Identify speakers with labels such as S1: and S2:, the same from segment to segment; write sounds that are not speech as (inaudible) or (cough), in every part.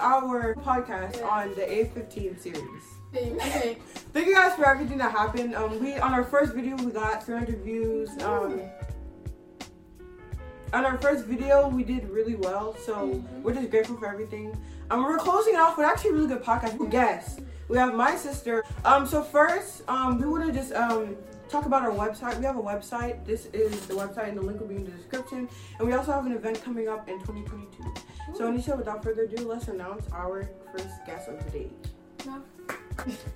S1: our podcast on the A15 series.
S2: Okay.
S1: Thank you guys for everything that happened. Um, we on our first video we got 300 views. Um, on our first video we did really well, so we're just grateful for everything. Um, we're closing it off with actually a really good podcast. Guests. We have my sister. Um, so first, um, we want to just um talk about our website. We have a website. This is the website, and the link will be in the description. And we also have an event coming up in 2022. So, Anisha, without further ado, let's announce our first guest of the day.
S2: No.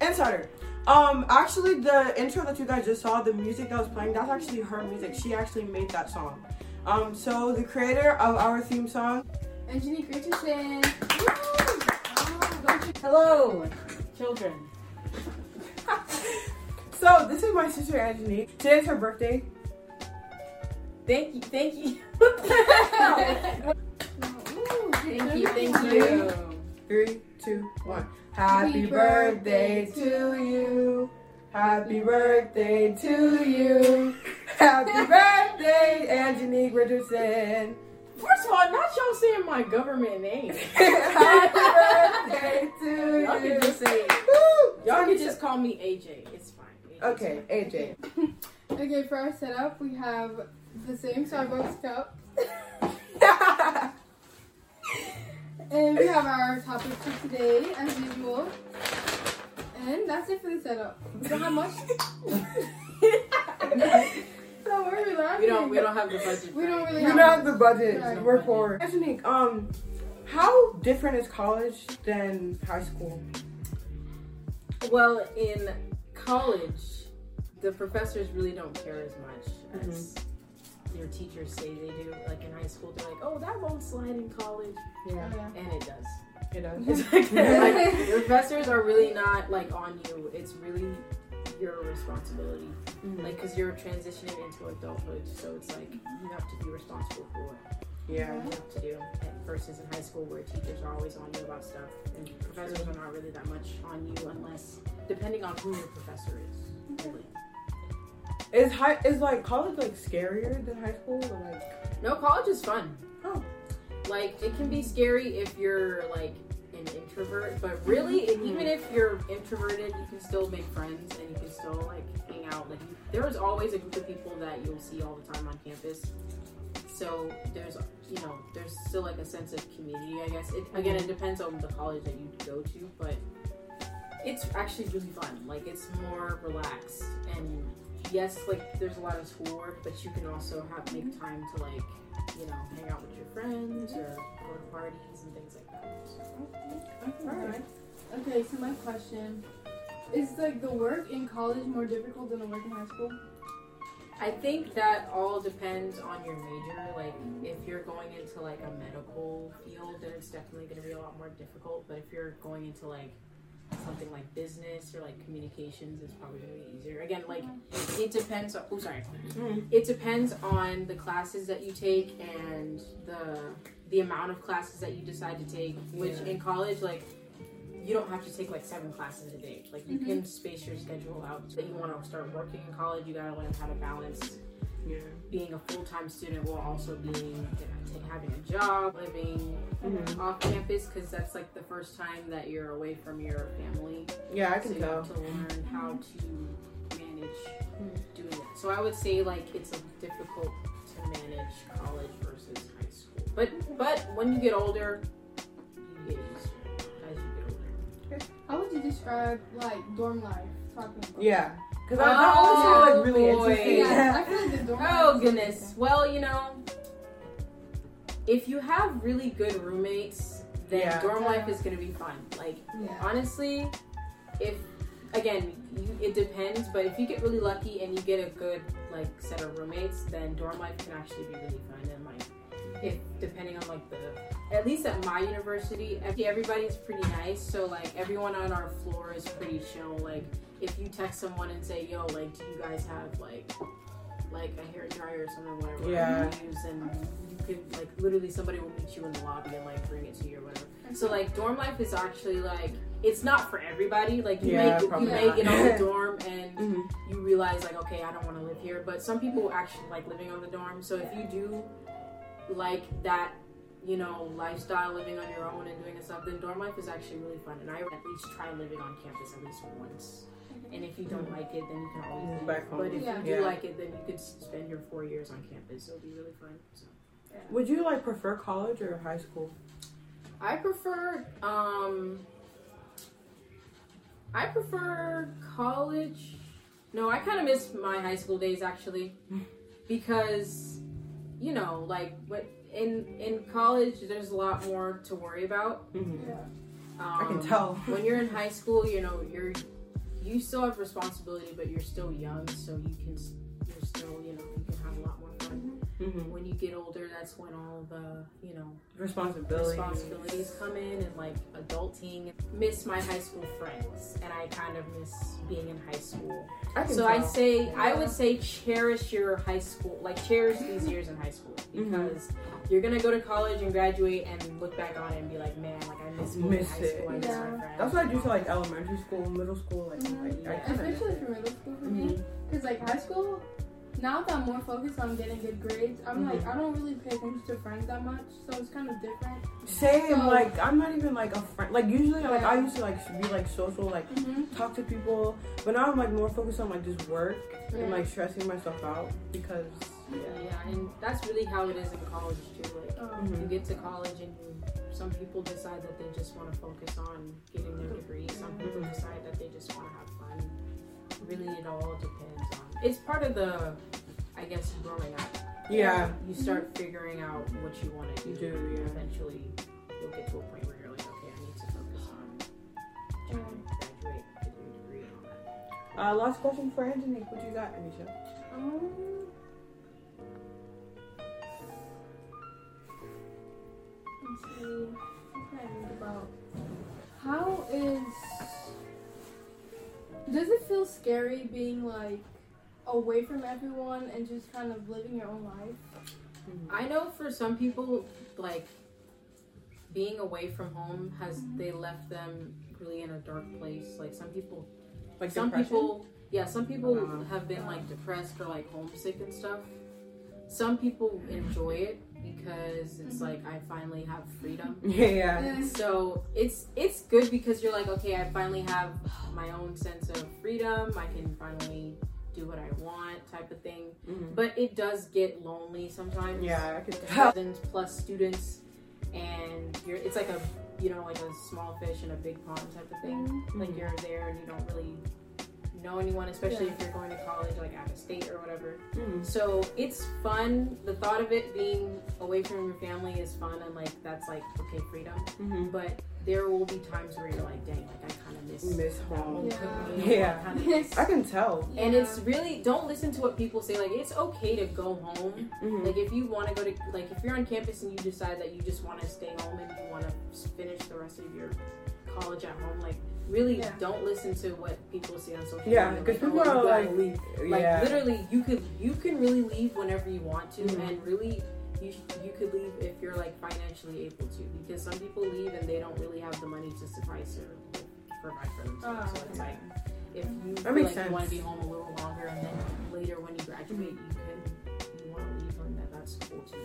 S1: Insider. Um, actually, the intro that you guys just saw, the music that was playing, that's actually her music. She actually made that song. Um, so the creator of our theme song,
S2: Angelique Richardson.
S3: Hello, children. (laughs)
S1: so this is my sister Angelique. Today's her birthday.
S3: Thank you, thank you. (laughs) (laughs)
S2: Thank you,
S3: thank you.
S1: Three, two, one. Happy birthday to you. Happy birthday to you. Happy (laughs) birthday, Angelique Richardson.
S3: First of all, not y'all saying my government name. (laughs) (laughs)
S1: Happy birthday to
S3: Y'all
S1: you.
S3: can just say,
S1: Woo!
S3: y'all can just call me AJ. It's fine. AJ 's
S1: Okay, AJ.
S2: Okay, for our setup, we have the same Starbucks cup. And we have our topic for today, as usual. And that's it for the setup. We don't have much. Don't worry, laughing.
S3: We don't. We don't have the budget.
S2: We don't really
S1: We
S2: have.
S1: don't have the budget.
S2: Right.
S1: We're poor. Angelique, um, how different is college than high school?
S3: Well, in college, the professors really don't care as much as your teachers say they do. Like in high school, they're like, "Oh, that won't slide in college,"
S1: Yeah,
S2: Oh, yeah.
S3: and it does.
S1: it does. (laughs)
S3: It's like, like (laughs) the professors are really not like on you. It's really your responsibility. Mm-hmm. Like, cause you're transitioning into adulthood, so it's like you have to be responsible for what
S1: yeah.
S3: you have to do. And versus in high school, where teachers are always on you about stuff, and professors are not really that much on you unless, depending on who your professor is. Really.
S1: Is high is like college like scarier than high school or like?
S3: No, college is fun.
S1: Oh.
S3: Like it can be scary if you're like an introvert, but really,
S1: Mm-hmm.
S3: even if you're introverted, you can still make friends and you can still like hang out. Like there is always a group of people that you'll see all the time on campus. So there's you know there's still like a sense of community. I guess it, again it depends on the college that you go to, but it's actually really fun. Like it's more relaxed and yes, like there's a lot of schoolwork, but you can also have make mm-hmm. time to like you know hang out with your friends or go to parties and things like that.
S2: Alright. Okay, so my question is like the work in college more difficult than the work in high school?
S3: I think that all depends on your major. Like, if you're going into like a medical field, then it's definitely going to be a lot more difficult. But if you're going into like something like business or like communications, is probably going to be easier. Again, like it depends. On, oh, sorry.
S1: Mm.
S3: It depends on the classes that you take and the the amount of classes that you decide to take. Which
S1: Yeah.
S3: in college, like you don't have to take like seven classes a day. Like you can mm-hmm. space your schedule out. That you want to start working in college, you gotta learn how to balance
S1: Yeah.
S3: being a full time student while also being you know, having a job, living
S1: Mhm.
S3: off campus, because that's like the first time that you're away from your family.
S1: Yeah, I
S3: so
S1: can
S3: you
S1: tell.
S3: have to learn how mm-hmm. to manage mm-hmm. doing that. So I would say like it's a difficult to manage college versus high school. But but when you get older,
S2: would you describe like dorm life? Talking about.
S1: Yeah. Because I, that always sounds like really
S3: Oh, boy.
S1: interesting.
S2: Yeah, I feel like the dorm life
S3: Oh
S2: is
S3: goodness. Well, you know, if you have really good roommates, then
S1: Yeah.
S3: dorm life is gonna be fun. Like
S2: Yeah.
S3: honestly, if again, you, it depends, but if you get really lucky and you get a good like set of roommates, then dorm life can actually be really fun and like if depending on like the at least at my university, ev- everybody's pretty nice. So like everyone on our floor is pretty chill. Like if you text someone and say, "Yo, like, do you guys have like like a hair dryer or something, whatever
S1: Yeah.
S3: you use?" and you could like literally somebody will meet you in the lobby and like bring it to you or whatever. So like dorm life is actually like it's not for everybody. Like you
S1: Yeah,
S3: may you may get on the (laughs) dorm and
S1: Mhm.
S3: you realize like okay I don't want to live here. But some people actually like living on the dorm. So if you do like that you know, lifestyle, living on your own and doing stuff, then dorm life is actually really fun. And I would at least try living on campus at least once. And if you don't like it, then you can always
S1: Move
S3: leave.
S1: back home.
S3: But if
S2: Yeah.
S3: you do
S1: Yeah.
S3: like it, then you could spend your four years on campus. It'll be really fun. So.
S1: Would you like prefer college or high school?
S3: I prefer um I prefer college. No, I kind of miss my high school days actually because you know, like what in in college there's a lot more to worry about.
S1: Mm-hmm.
S2: Yeah.
S3: Um,
S1: I can tell. (laughs)
S3: when you're in high school, you know, you're you still have responsibility, but you're still young, so you can you're still, you know,
S1: Mm-hmm.
S3: When you get older, that's when all the, you know,
S1: Responsibility.
S3: responsibilities come in and like adulting. Miss my high school friends, and I kind of miss being in high school.
S1: I
S3: So
S1: tell.
S3: I say I would say cherish your high school, like cherish these years in high school
S1: Mhm.
S3: because you're gonna go to college and graduate and look back on it and be like, man, like I miss
S1: Miss
S3: high
S1: it.
S3: school. I miss
S2: Yeah.
S3: my friends.
S1: That's what I do for like elementary school, middle school. Like,
S2: Mhm.
S1: like I.
S2: Especially for middle school for me.
S1: Mhm.
S2: Because, like, high school, now that I'm more focused on getting good grades, I'm like, I don't really pay attention to friends that much. So it's kind of different.
S1: Same.
S2: So-
S1: like I'm not even like a friend. Like usually, like I used to like be like social, like
S2: Mm-hmm.
S1: talk to people. But now I'm like more focused on like just work
S2: Yeah.
S1: and like stressing myself out because
S3: Yeah, yeah, and that's really how it is in college too. Like
S2: Um,
S1: Mhm.
S3: you get to college and you, some people decide that they just want to focus on getting their degree. Some people decide that they just want to have fun. Really, it all depends on. It's part of the, I guess, growing up.
S1: yeah.
S3: You start figuring out what you want to do.
S1: You do, yeah.
S3: Eventually, you'll get to a point where you're like, okay, I need to focus on trying to graduate, get your degree, and all that.
S1: Uh, last question for Anthony. What you got, Anisha?
S2: Um, let's see. What can I think about? How is. Does it feel scary being like away from everyone and just kind of living your own life?
S3: I know for some people, like being away from home has mm-hmm. they left them really in a dark place. Like some people,
S1: Like
S3: some
S1: depression?
S3: people, yeah, some people have been like depressed or like homesick and stuff. Some people enjoy it because it's
S2: Mhm.
S3: like I finally have freedom. (laughs)
S1: Yeah, yeah.
S3: So it's it's good because you're like, okay, I finally have my own sense of freedom. I can finally do what I want, type of thing.
S1: Mhm.
S3: But it does get lonely sometimes
S1: Yeah, I could tell.
S3: thousands plus students and you're it's like a you know like a small fish in a big pond type of thing
S2: Mm-hmm.
S3: like you're there and you don't really know anyone especially if you're going to college like out of state or whatever
S1: Mhm.
S3: so it's fun the thought of it being away from your family is fun and like that's like okay freedom
S1: Mhm.
S3: but there will be times where you're like dang like i kind of miss
S1: Miss home.
S2: Yeah.
S1: Yeah.
S3: I (laughs) miss-
S1: I can tell.
S3: and it's really don't listen to what people say like it's okay to go home
S1: Mhm.
S3: like if you want to go to like if you're on campus and you decide that you just want to stay home and you want to finish the rest of your college at home, like really
S2: Yeah.
S3: don't listen to what people say on social
S1: Yeah,
S3: media.
S1: because
S3: like,
S1: people
S3: oh,
S1: are like,
S3: leave. Like
S1: yeah.
S3: literally, you could you can really leave whenever you want to,
S1: Mhm.
S3: and really you sh- you could leave if you're like financially able to, because some people leave and they don't really have the money to suffice or provide for themselves.
S2: Oh,
S3: so it's like if you feel like you want to be home a little longer, and then later when you graduate, you can you want to leave, and that that's cool too.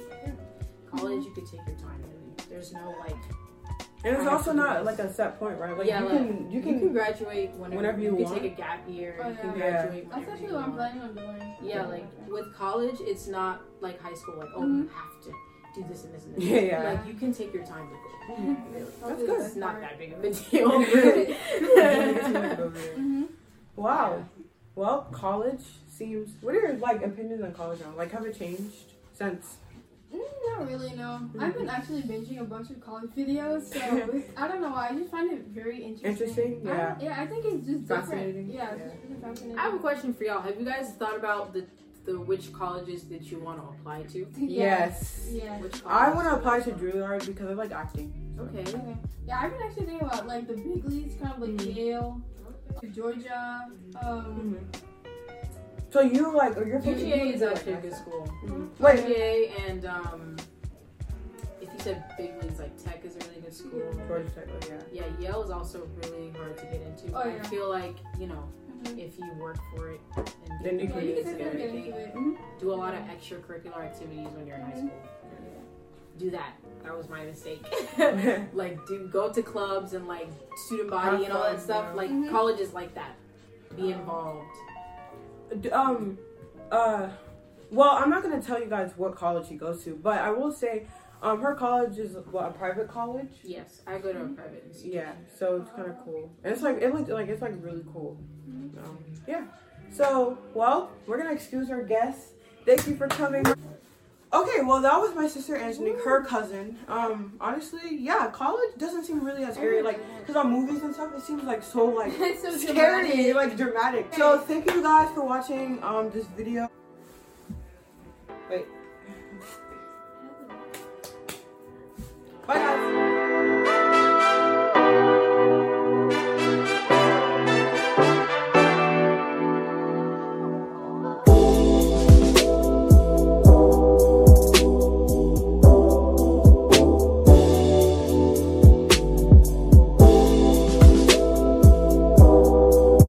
S3: College, you could take your time. There's no like
S1: and it's also not
S3: this.
S1: like a set point, right? Like
S3: yeah,
S1: you
S3: like,
S1: can you
S3: you can
S1: can
S3: graduate whenever,
S1: whenever you
S3: can
S1: want.
S3: take a gap year.
S2: Oh,
S3: you can
S2: yeah. That's actually
S3: you
S2: what I'm planning on doing.
S3: Yeah, like with college, it's not like high school. Like oh,
S2: Mhm.
S3: you have to do this and this and this.
S1: Yeah, yeah.
S3: Like you can take your time with it.
S1: Mhm.
S2: That's
S1: good.
S3: It's not that big of a deal. (laughs) really.
S2: hmm
S1: Wow. Well, college seems. What are your like opinions on college now? Like, have it changed since?
S2: Mm, not really, no. I've been actually binging a bunch of college videos, so (laughs) I don't know why. I just find it very interesting.
S1: Interesting?
S2: I
S1: Yeah.
S2: don't- yeah, I think it's just different.
S1: Fascinating?
S2: Yeah, it's
S1: Yeah.
S2: just really fascinating.
S3: I have a question for y'all. Have you guys thought about the the which colleges that you want to apply to? (laughs)
S1: Yes.
S2: Yeah.
S3: Which
S1: I want to apply to
S3: want?
S1: Juilliard because I like acting. so.
S3: Okay.
S2: Okay. Yeah, I've been actually thinking about like the big leagues, kind of like
S1: Mhm.
S2: Yale, Georgia. Um,
S1: Mhm. So you like, or you're
S3: UGA is
S1: you're,
S3: actually a
S1: like,
S3: good school.
S1: Mhm. Wait.
S3: UGA and um, if you said big leagues like Tech is a really good school.
S1: Georgia Tech, like, yeah.
S3: Yeah, Yale is also really hard to get into.
S2: Oh, yeah.
S3: I feel like you know
S2: mhm.
S3: if you work for it and
S1: Then you
S2: yeah, you can get into it.
S1: Mhm.
S3: do a lot of extracurricular activities when you're in high
S2: Mhm.
S3: school. do that. That was my mistake. (laughs) (laughs) like, do go to clubs and like student body
S1: Have
S3: and all that
S1: fun,
S3: stuff.
S1: yeah.
S3: Like,
S2: Mhm.
S3: college is like that. Be involved.
S1: Um uh well i'm not going to tell you guys what college he goes to but i will say um her college is what a private college?
S3: Yes, I go to a private institution.
S1: yeah so it's kind of cool. And it's like it looked like it's like really cool. Um, yeah. So well we're gonna excuse our guests. Thank you for coming okay well that was my sister angelique her cousin um honestly yeah college doesn't seem really as scary like because on movies and stuff it seems like so like (laughs)
S2: It's so
S1: scary,
S2: dramatic.
S1: like dramatic. So thank you guys for watching um this video.